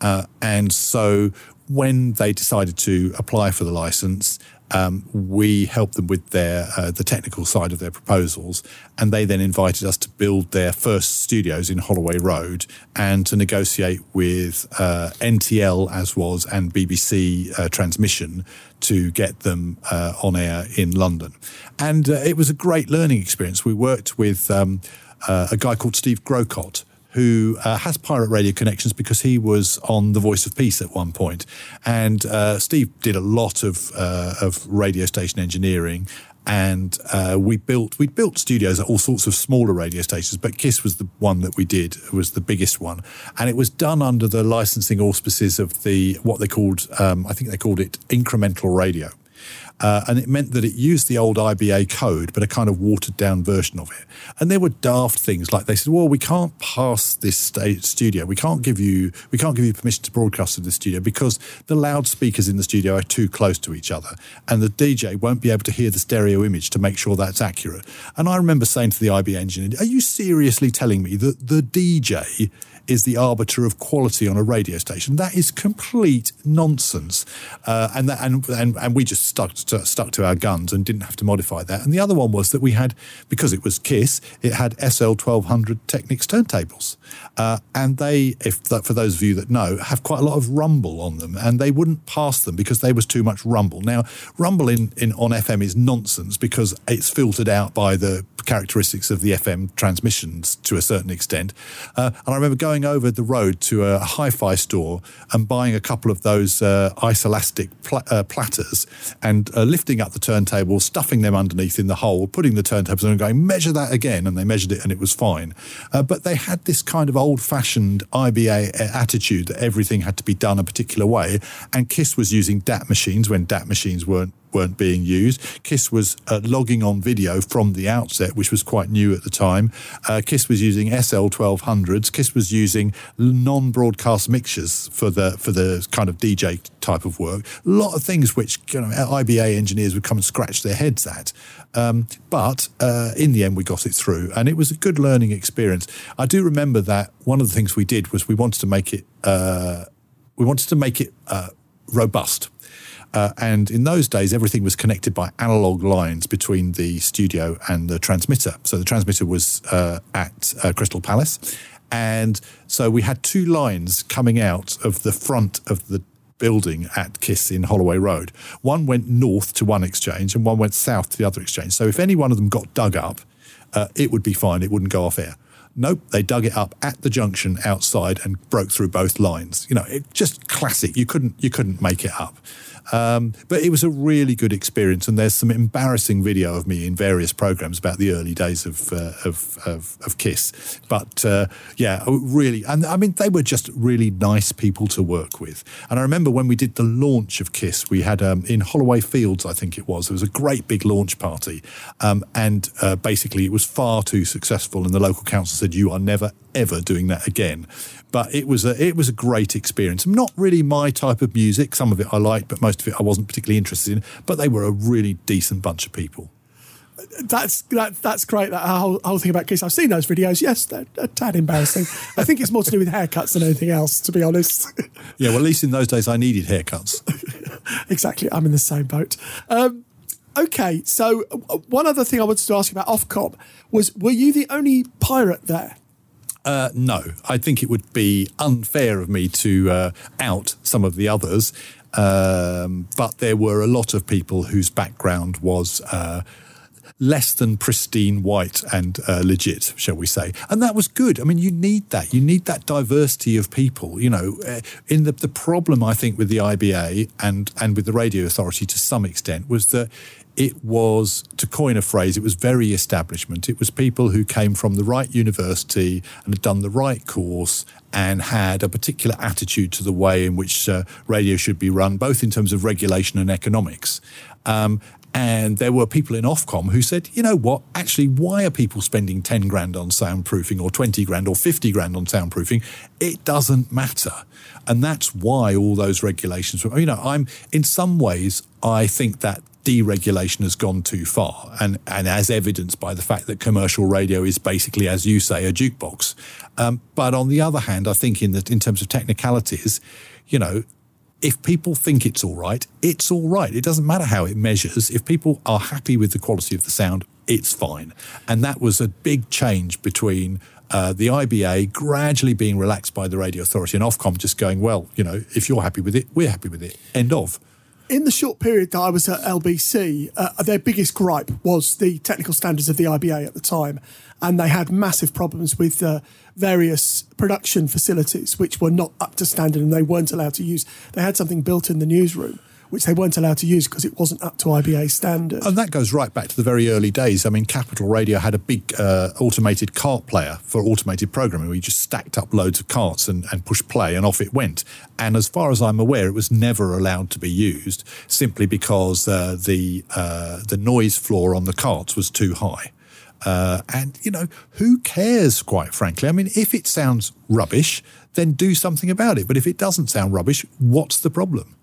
Uh, and so when they decided to apply for the license, Um, we helped them with their uh, the technical side of their proposals, and they then invited us to build their first studios in Holloway Road and to negotiate with uh, NTL as was and BBC uh, Transmission to get them uh, on air in London. And uh, it was a great learning experience. We worked with um, uh, a guy called Steve Grocott who uh, has pirate radio connections because he was on The Voice of Peace at one point. And uh, Steve did a lot of, uh, of radio station engineering. And uh, we built we built studios at all sorts of smaller radio stations, but Kiss was the one that we did was the biggest one, and it was done under the licensing auspices of the what they called um, I think they called it incremental radio. Uh, and it meant that it used the old IBA code, but a kind of watered down version of it. And there were daft things like they said, "Well, we can't pass this studio. We can't give you we can't give you permission to broadcast in the studio because the loudspeakers in the studio are too close to each other, and the DJ won't be able to hear the stereo image to make sure that's accurate." And I remember saying to the IBA engineer, "Are you seriously telling me that the DJ?" Is the arbiter of quality on a radio station. That is complete nonsense, uh, and, that, and and and we just stuck to, stuck to our guns and didn't have to modify that. And the other one was that we had because it was Kiss, it had SL twelve hundred Technics turntables, uh, and they, if for those of you that know, have quite a lot of rumble on them, and they wouldn't pass them because there was too much rumble. Now, rumble in, in on FM is nonsense because it's filtered out by the characteristics of the FM transmissions to a certain extent. Uh, and I remember going over the road to a hi-fi store and buying a couple of those uh, isolastic pl- uh, platters and uh, lifting up the turntable, stuffing them underneath in the hole, putting the turntables on and going, measure that again. And they measured it and it was fine. Uh, but they had this kind of old-fashioned IBA attitude that everything had to be done a particular way. And KISS was using DAT machines when DAT machines weren't weren't being used. KISS was uh, logging on video from the outset, which was quite new at the time. Uh, KISS was using SL 1200s. KISS was using non-broadcast mixtures for the for the kind of DJ type of work. A lot of things which you know, IBA engineers would come and scratch their heads at. Um, but uh, in the end, we got it through, and it was a good learning experience. I do remember that one of the things we did was we wanted to make it uh, we wanted to make it uh, robust. Uh, and in those days, everything was connected by analog lines between the studio and the transmitter. So the transmitter was uh, at uh, Crystal Palace. And so we had two lines coming out of the front of the building at Kiss in Holloway Road. One went north to one exchange and one went south to the other exchange. So if any one of them got dug up, uh, it would be fine. It wouldn't go off air. Nope, they dug it up at the junction outside and broke through both lines. You know, it just classic. You couldn't you couldn't make it up. Um, but it was a really good experience, and there's some embarrassing video of me in various programs about the early days of uh, of, of, of, Kiss. But uh, yeah, really, and I mean they were just really nice people to work with. And I remember when we did the launch of Kiss, we had um, in Holloway Fields, I think it was. There was a great big launch party, um, and uh, basically it was far too successful, and the local council said, "You are never ever doing that again." But it was a it was a great experience. Not really my type of music. Some of it I liked, but most of it I wasn't particularly interested in. But they were a really decent bunch of people. That's that, that's great. That whole, whole thing about Kiss. I've seen those videos. Yes, they're a tad embarrassing. I think it's more to do with haircuts than anything else, to be honest. yeah, well, at least in those days I needed haircuts. exactly. I'm in the same boat. Um, okay, so uh, one other thing I wanted to ask you about Ofcom was: Were you the only pirate there? Uh, no, I think it would be unfair of me to uh, out some of the others. Um, but there were a lot of people whose background was uh, less than pristine white and uh, legit, shall we say. And that was good. I mean, you need that. You need that diversity of people. You know, uh, in the, the problem, I think, with the IBA and, and with the Radio Authority to some extent was that it was, to coin a phrase, it was very establishment. It was people who came from the right university and had done the right course and had a particular attitude to the way in which uh, radio should be run, both in terms of regulation and economics. Um, and there were people in Ofcom who said, you know what, actually, why are people spending 10 grand on soundproofing or 20 grand or 50 grand on soundproofing? It doesn't matter. And that's why all those regulations were, you know, I'm in some ways, I think that deregulation has gone too far, and, and as evidenced by the fact that commercial radio is basically, as you say, a jukebox. Um, but on the other hand, I think in the, in terms of technicalities, you know, if people think it's all right, it's all right. It doesn't matter how it measures. If people are happy with the quality of the sound, it's fine. And that was a big change between uh, the IBA gradually being relaxed by the Radio Authority and Ofcom just going, well, you know, if you're happy with it, we're happy with it. End of. In the short period that I was at LBC, uh, their biggest gripe was the technical standards of the IBA at the time. And they had massive problems with uh, various production facilities which were not up to standard and they weren't allowed to use. They had something built in the newsroom which they weren't allowed to use because it wasn't up to IBA standard. And that goes right back to the very early days. I mean, Capital Radio had a big uh, automated cart player for automated programming where you just stacked up loads of carts and, and pushed play and off it went. And as far as I'm aware, it was never allowed to be used simply because uh, the, uh, the noise floor on the carts was too high. Uh, and, you know, who cares, quite frankly? I mean, if it sounds rubbish, then do something about it. But if it doesn't sound rubbish, what's the problem?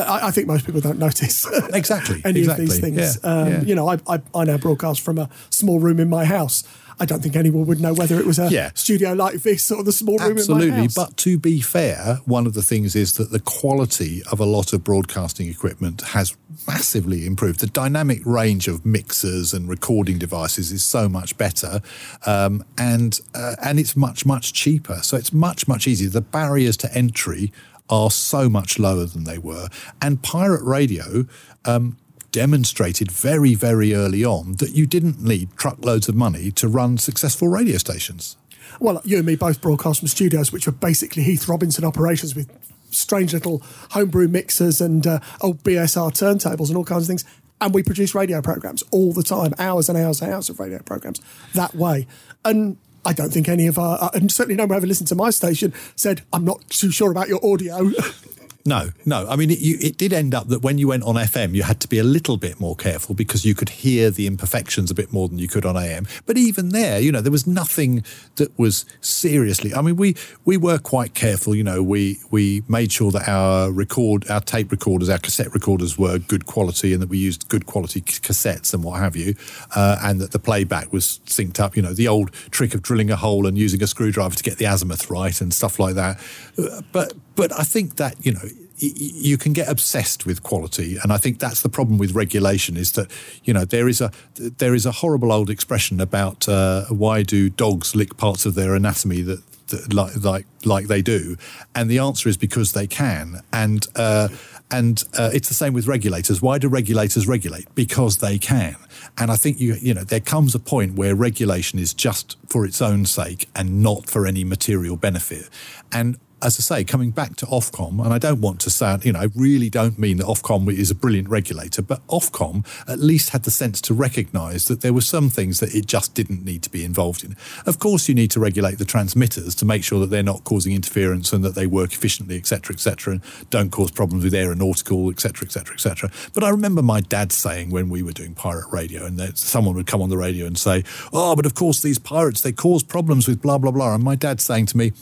I, I, think most people don't notice exactly any exactly. of these things. Yeah, um, yeah. You know, I, I, I, now broadcast from a small room in my house. I don't think anyone would know whether it was a yeah. studio like this or the small room Absolutely. in my house. But to be fair, one of the things is that the quality of a lot of broadcasting equipment has massively improved. The dynamic range of mixers and recording devices is so much better, um, and uh, and it's much much cheaper. So it's much much easier. The barriers to entry are so much lower than they were. And pirate radio um, demonstrated very, very early on that you didn't need truckloads of money to run successful radio stations. Well, you and me both broadcast from studios, which were basically Heath Robinson operations with strange little homebrew mixers and uh, old BSR turntables and all kinds of things. And we produce radio programs all the time, hours and hours and hours of radio programs that way. And I don't think any of our, uh, and certainly no one ever listened to my station, said, I'm not too sure about your audio. No, no. I mean, it, you, it, did end up that when you went on FM, you had to be a little bit more careful because you could hear the imperfections a bit more than you could on AM. But even there, you know, there was nothing that was seriously. I mean, we we were quite careful. You know, we we made sure that our record, our tape recorders, our cassette recorders were good quality, and that we used good quality cassettes and what have you, uh, and that the playback was synced up. You know, the old trick of drilling a hole and using a screwdriver to get the azimuth right and stuff like that. Uh, but but I think that you know you can get obsessed with quality. And i think that's the problem with regulation is that you know there is a there is a horrible old expression about uh, why do dogs lick parts of their anatomy that, that like like like they do? And the answer is because they can. And uh, and uh, it's the same with regulators. Why do regulators regulate? Because they can. And i think you you know there comes a point where regulation is just for its own sake and not for any material benefit. And as I say, coming back to Ofcom, and I don't want to sound, you know, I really don't mean that Ofcom is a brilliant regulator, but Ofcom at least had the sense to recognise that there were some things that it just didn't need to be involved in. Of course, you need to regulate the transmitters to make sure that they're not causing interference and that they work efficiently, etc., etc., and don't cause problems with aeronautical, etc., etc., etc. But I remember my dad saying when we were doing pirate radio, and someone would come on the radio and say, "Oh, but of course these pirates they cause problems with blah blah blah," and my dad saying to me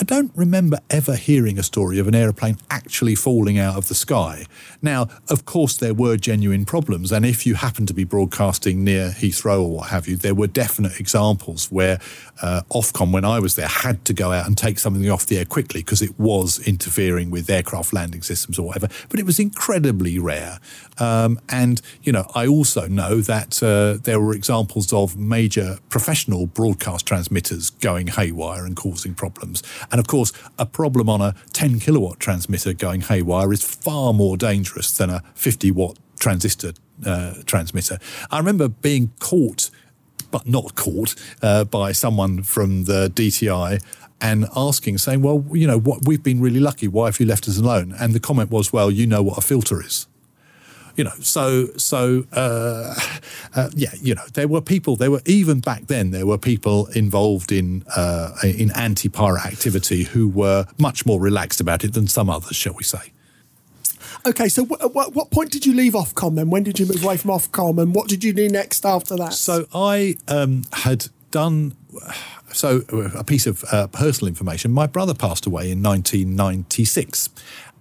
I don't remember ever hearing a story of an aeroplane actually falling out of the sky. Now, of course, there were genuine problems, and if you happen to be broadcasting near Heathrow or what have you, there were definite examples where uh, Ofcom, when I was there, had to go out and take something off the air quickly because it was interfering with aircraft landing systems or whatever. But it was incredibly rare. Um, and, you know, I also know that uh, there were examples of major professional broadcast transmitters going haywire and causing problems. And of course, a problem on a 10 kilowatt transmitter going haywire is far more dangerous than a 50 watt transistor uh, transmitter. I remember being caught, but not caught, uh, by someone from the DTI and asking, saying, Well, you know, what, we've been really lucky. Why have you left us alone? And the comment was, Well, you know what a filter is you know, so so uh, uh, yeah, you know, there were people. There were even back then there were people involved in uh, in anti-pirate activity who were much more relaxed about it than some others, shall we say? Okay, so w- w- what point did you leave Ofcom then? When did you move away from Ofcom, and what did you do next after that? So I um, had done so a piece of uh, personal information. My brother passed away in 1996,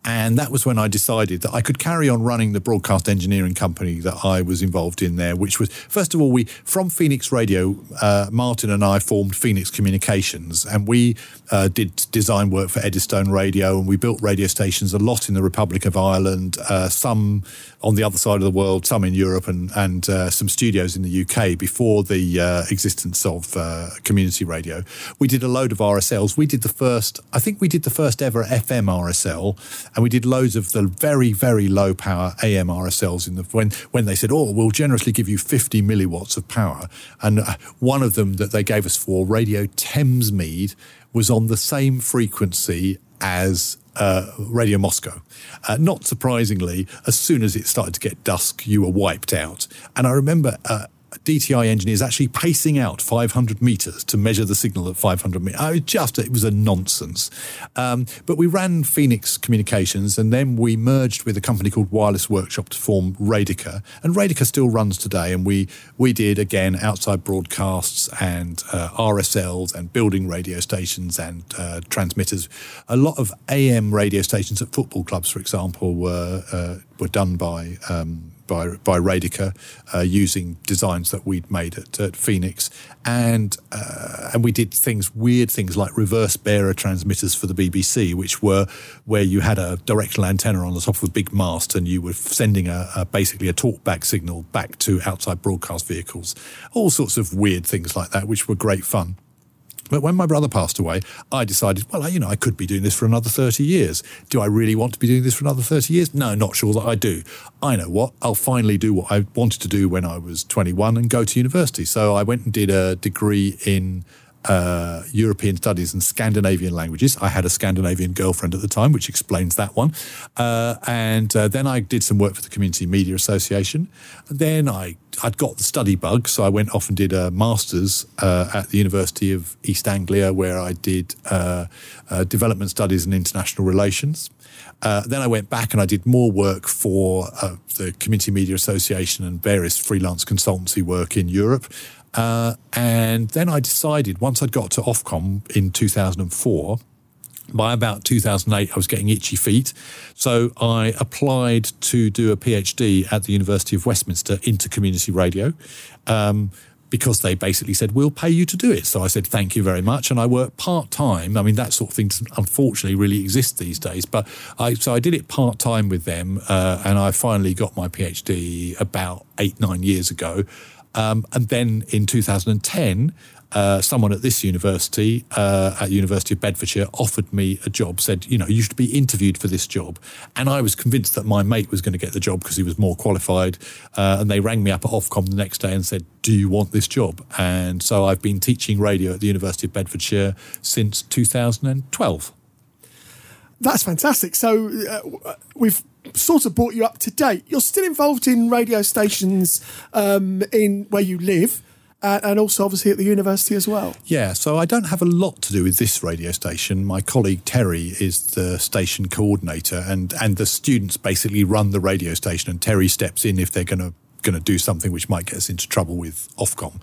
And that was when I decided that I could carry on running the broadcast engineering company that I was involved in there, which was, first of all, we, from Phoenix Radio, uh, Martin and I formed Phoenix Communications, and we uh, did design work for Eddystone Radio, and we built radio stations a lot in the Republic of Ireland, uh, some on the other side of the world, some in Europe, and, and uh, some studios in the UK before the uh, existence of uh, community radio. We did a load of RSLs. We did the first, I think we did the first ever FM RSL and we did loads of the very very low power AM RSLs in the when when they said oh we'll generously give you 50 milliwatts of power and uh, one of them that they gave us for Radio Thamesmead was on the same frequency as uh, Radio Moscow. Uh, not surprisingly, as soon as it started to get dusk, you were wiped out. And I remember uh, DTI engineers actually pacing out 500 meters to measure the signal at 500 meters. Just, it was a nonsense. Um, but we ran Phoenix Communications and then we merged with a company called Wireless Workshop to form Radica. And Radica still runs today. And we, we did, again, outside broadcasts and uh, RSLs and building radio stations and uh, transmitters. A lot of AM radio stations at football clubs, for example, were, uh, were done by. Um, by by Radica uh, using designs that we'd made at, at Phoenix, and uh, and we did things weird things like reverse bearer transmitters for the BBC, which were where you had a directional antenna on the top of a big mast, and you were sending a, a basically a talkback signal back to outside broadcast vehicles, all sorts of weird things like that, which were great fun. But when my brother passed away, I decided, well, you know, I could be doing this for another 30 years. Do I really want to be doing this for another 30 years? No, not sure that I do. I know what, I'll finally do what I wanted to do when I was 21 and go to university. So I went and did a degree in uh, European studies and Scandinavian languages. I had a Scandinavian girlfriend at the time, which explains that one. Uh, and uh, then I did some work for the Community Media Association. And then I I'd got the study bug, so I went off and did a master's uh, at the University of East Anglia, where I did uh, uh, development studies and international relations. then I went back and I did more work for the Community Media Association and various freelance consultancy work in Europe. Uh, and then I decided once I'd got to Ofcom in 2004, by about 2008, I was getting itchy feet. So I applied to do a PhD at the University of Westminster into community radio. Um, because they basically said, we'll pay you to do it. So I said, thank you very much. And I worked part time. I mean, that sort of thing doesn't unfortunately really exist these days. But I, so I did it part time with them. Uh, and I finally got my PhD about eight, nine years ago. Um, and then in 2010, uh, someone at this university, uh, at University of Bedfordshire, offered me a job. Said, you know, you should be interviewed for this job, and I was convinced that my mate was going to get the job because he was more qualified. Uh, and they rang me up at Ofcom the next day and said, "Do you want this job?" And so I've been teaching radio at the University of Bedfordshire since 2012. That's fantastic. So uh, we've sort of brought you up to date. You're still involved in radio stations um, in where you live. Uh, and also obviously at the university as well. Yeah, so I don't have a lot to do with this radio station. My colleague Terry is the station coordinator, and and the students basically run the radio station, and Terry steps in if they're going to going to do something which might get us into trouble with Ofcom,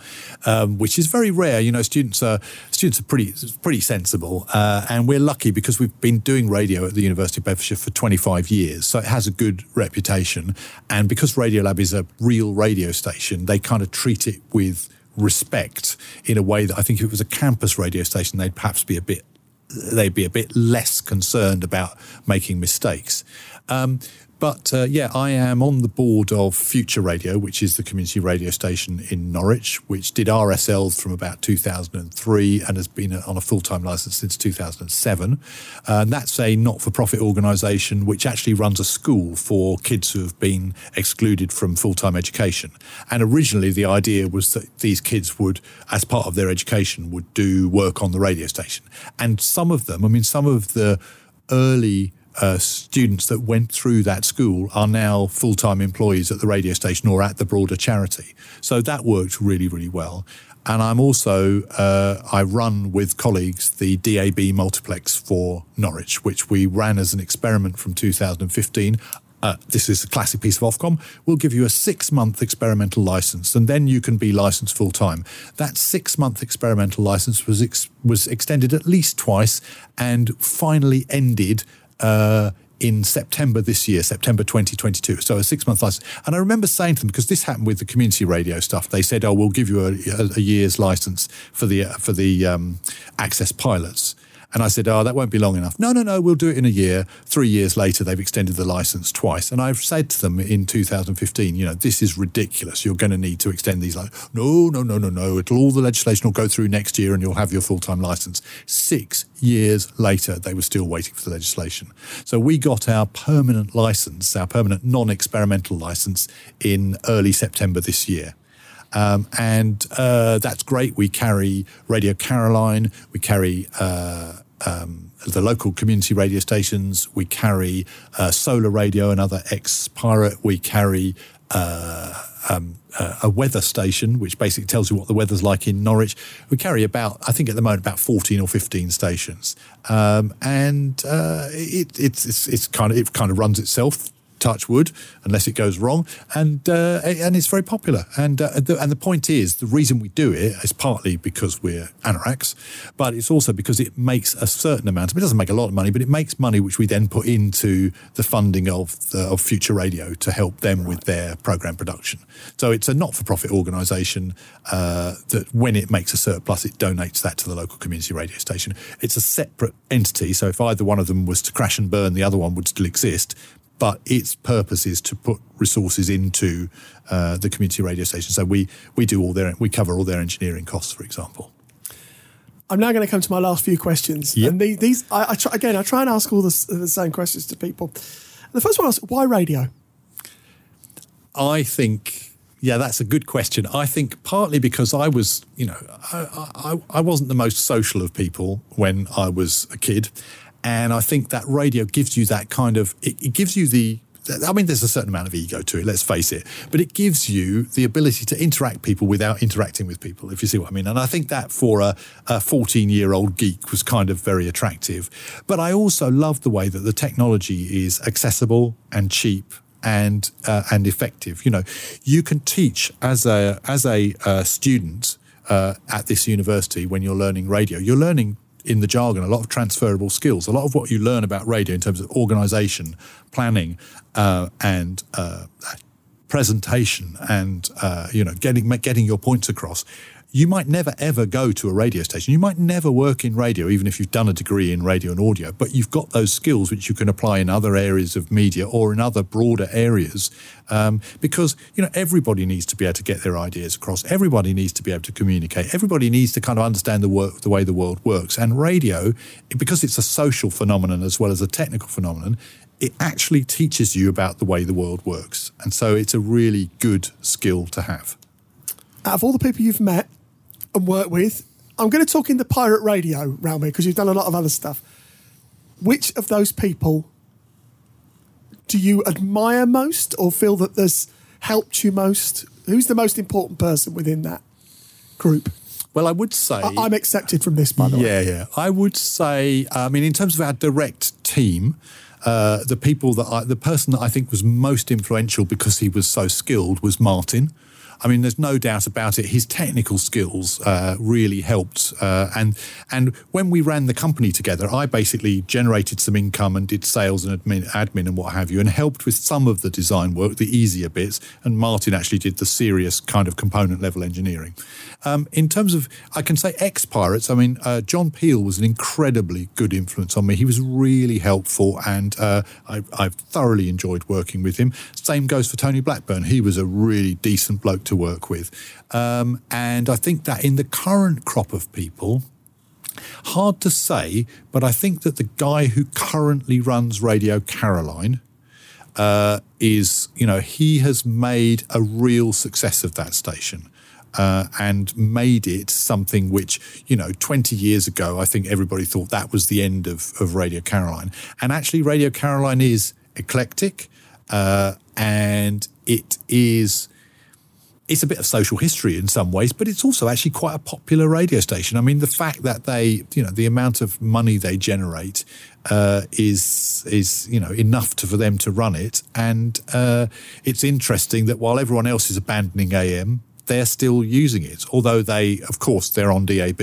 um, which is very rare. You know, students are students are pretty pretty sensible, uh, and we're lucky because we've been doing radio at the University of Bedfordshire for 25 years, so it has a good reputation. And because Radiolab is a real radio station, they kind of treat it with respect in a way that I think if it was a campus radio station, they'd perhaps be a bit they'd be a bit less concerned about making mistakes. Um, but uh, yeah, I am on the board of Future Radio, which is the community radio station in Norwich, which did RSLs from about 2003 and has been on a full time license since 2007. Uh, and that's a not for profit organisation which actually runs a school for kids who have been excluded from full time education. And originally, the idea was that these kids would, as part of their education, would do work on the radio station. And some of them, I mean, some of the early uh, students that went through that school are now full time employees at the radio station or at the broader charity. So that worked really, really well. And I'm also, uh, I run with colleagues the DAB multiplex for Norwich, which we ran as an experiment from 2015 uh, this is a classic piece of Ofcom, we'll give you a six month experimental license and then you can be licensed full time. That six month experimental license was, ex- was extended at least twice and finally ended uh, in September this year, September 2022. So a six month license. And I remember saying to them, because this happened with the community radio stuff, they said, oh, we'll give you a, a, a year's license for the, for the um, access pilots. And I said, oh, that won't be long enough. No, no, no, we'll do it in a year. Three years later, they've extended the license twice. And I've said to them in 2015, you know, this is ridiculous. You're going to need to extend these. Like, no, no, no, no, no. It'll, all the legislation will go through next year and you'll have your full time license. Six years later, they were still waiting for the legislation. So we got our permanent license, our permanent non experimental license in early September this year. Um, and uh, that's great. We carry Radio Caroline, we carry uh, um, the local community radio stations, we carry uh, Solar Radio, another ex pirate, we carry uh, um, uh, a weather station, which basically tells you what the weather's like in Norwich. We carry about, I think at the moment, about 14 or 15 stations. Um, and uh, it, it's, it's, it's kind of, it kind of runs itself touch wood, unless it goes wrong, and uh, and it's very popular. And uh, the, and the point is, the reason we do it is partly because we're anoraks, but it's also because it makes a certain amount. It doesn't make a lot of money, but it makes money which we then put into the funding of the, of Future Radio to help them with their program production. So it's a not-for-profit organisation uh, that, when it makes a surplus, it donates that to the local community radio station. It's a separate entity. So if either one of them was to crash and burn, the other one would still exist but its purpose is to put resources into uh, the community radio station. So we we do all their we cover all their engineering costs, for example. I'm now going to come to my last few questions, Yep. and these, these I, I try, again I try and ask all the, the same questions to people. The first one is why radio? I think, yeah, that's a good question. I think partly because I was, you know, I, I, I wasn't the most social of people when I was a kid. And I think that radio gives you that kind of, it, it gives you the, I mean, there's a certain amount of ego to it, let's face it, but it gives you the ability to interact people without interacting with people, if you see what I mean. And I think that for a 14 year old geek was kind of very attractive. But I also love the way that the technology is accessible and cheap and uh, and effective. You know, you can teach as a as a uh, student uh, at this university when you're learning radio. You're learning in the jargon a lot of transferable skills. A lot of what you learn about radio in terms of organisation, planning, uh, and uh, presentation, and uh, you know getting getting your points across. You might never ever go to a radio station. You might never work in radio, even if you've done a degree in radio and audio. But you've got those skills which you can apply in other areas of media or in other broader areas, um, because you know everybody needs to be able to get their ideas across. Everybody needs to be able to communicate. Everybody needs to kind of understand the work, the way the world works. And radio, because it's a social phenomenon as well as a technical phenomenon, it actually teaches you about the way the world works. And so it's a really good skill to have. Out of all the people you've met and work with, I'm going to talk in the pirate radio realm here because you've done a lot of other stuff. Which of those people do you admire most or feel that there's helped you most? Who's the most important person within that group? Well, I would say I- I'm accepted from this, by the way. Yeah, yeah. I would say, I mean, in terms of our direct team, uh, the people that I, the person that I think was most influential because he was so skilled was Martin. I mean, there's no doubt about it. His technical skills uh, really helped, uh, and and when we ran the company together, I basically generated some income and did sales and admin, admin and what have you, and helped with some of the design work, the easier bits. And Martin actually did the serious kind of component level engineering. Um, in terms of, I can say ex pirates. I mean, uh, John Peel was an incredibly good influence on me. He was really helpful, and uh, I, I've thoroughly enjoyed working with him. Same goes for Tony Blackburn. He was a really decent bloke to work with, um, and I think that in the current crop of people. Hard to say, but I think that the guy who currently runs Radio Caroline uh, is, you know, he has made a real success of that station. Uh, and made it something which, you know, 20 years ago, I think everybody thought that was the end of, of Radio Caroline. And actually, Radio Caroline is eclectic uh, and it is it's a bit of social history in some ways, but it's also actually quite a popular radio station. I mean, the fact that they, you know, the amount of money they generate uh, is is you know enough to, for them to run it, and uh, it's interesting that while everyone else is abandoning AM, they're still using it, although they, of course, they're on DAB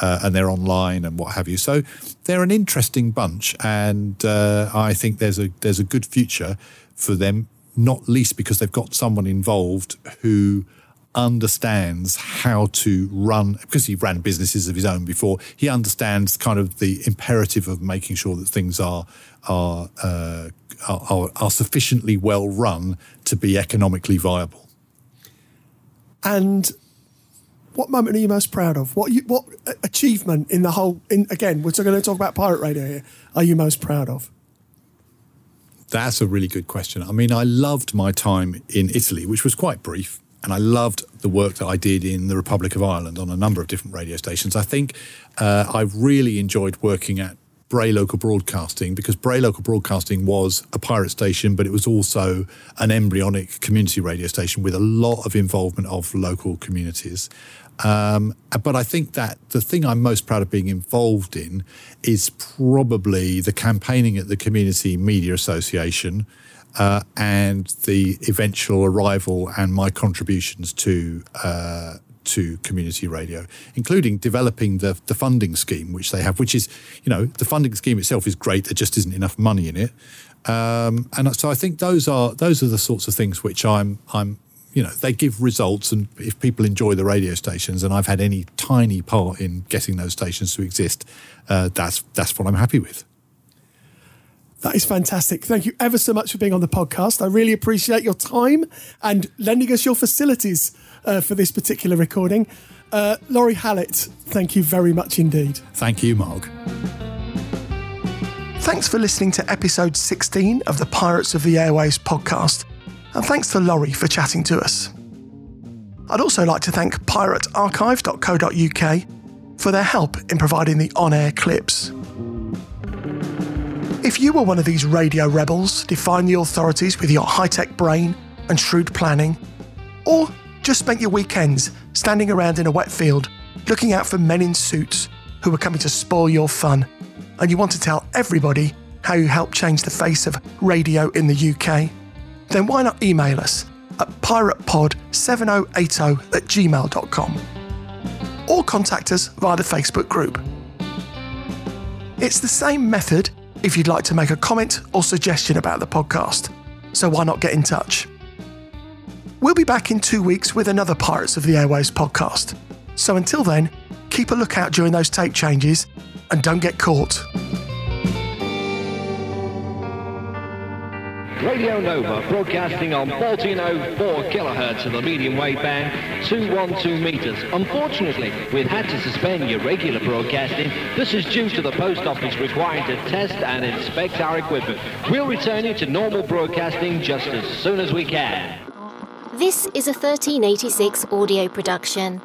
uh, and they're online and what have you. So they're an interesting bunch, and uh, I think there's a there's a good future for them, not least because they've got someone involved who understands how to run because he ran businesses of his own before. He understands kind of the imperative of making sure that things are are uh, are, are sufficiently well run to be economically viable. And what moment are you most proud of? What you, what achievement in the whole? In again, we're going to talk about pirate radio here. Are you most proud of? That's a really good question. I mean, I loved my time in Italy, which was quite brief, and I loved the work that I did in the Republic of Ireland on a number of different radio stations. I think uh, I really enjoyed working at Bray Local Broadcasting because Bray Local Broadcasting was a pirate station, but it was also an embryonic community radio station with a lot of involvement of local communities. Um, but I think that the thing I'm most proud of being involved in is probably the campaigning at the Community Media Association uh, and the eventual arrival and my contributions to uh, to community radio, including developing the the funding scheme which they have, which is you know the funding scheme itself is great. There just isn't enough money in it, um, and so I think those are those are the sorts of things which I'm I'm you know they give results and if people enjoy the radio stations and i've had any tiny part in getting those stations to exist uh, that's that's what i'm happy with that is fantastic. Thank you ever so much for being on the podcast. I really appreciate your time and lending us your facilities uh, for this particular recording. Uh, Lawrie Hallett, thank you very much indeed. thank you mark Thanks for listening to episode 16 of the Pirates of the Airways podcast, and thanks to Lawrie for chatting to us. I'd also like to thank piratearchive.co.uk for their help in providing the on air clips. If you were one of these radio rebels defying the authorities with your high tech brain and shrewd planning, or just spent your weekends standing around in a wet field looking out for men in suits who were coming to spoil your fun, and you want to tell everybody how you helped change the face of radio in the UK, then why not email us at piratepod7080 at gmail.com or contact us via the Facebook group. It's the same method if you'd like to make a comment or suggestion about the podcast, so why not get in touch? We'll be back in two weeks with another Pirates of the Airways podcast. So until then, keep a lookout during those tape changes and don't get caught. Radio Nova broadcasting on 1404 kilohertz of the medium wave band, 212 meters. Unfortunately, we've had to suspend your regular broadcasting. This is due to the post office requiring to test and inspect our equipment. We'll return you to normal broadcasting just as soon as we can. This is a 1386 audio production.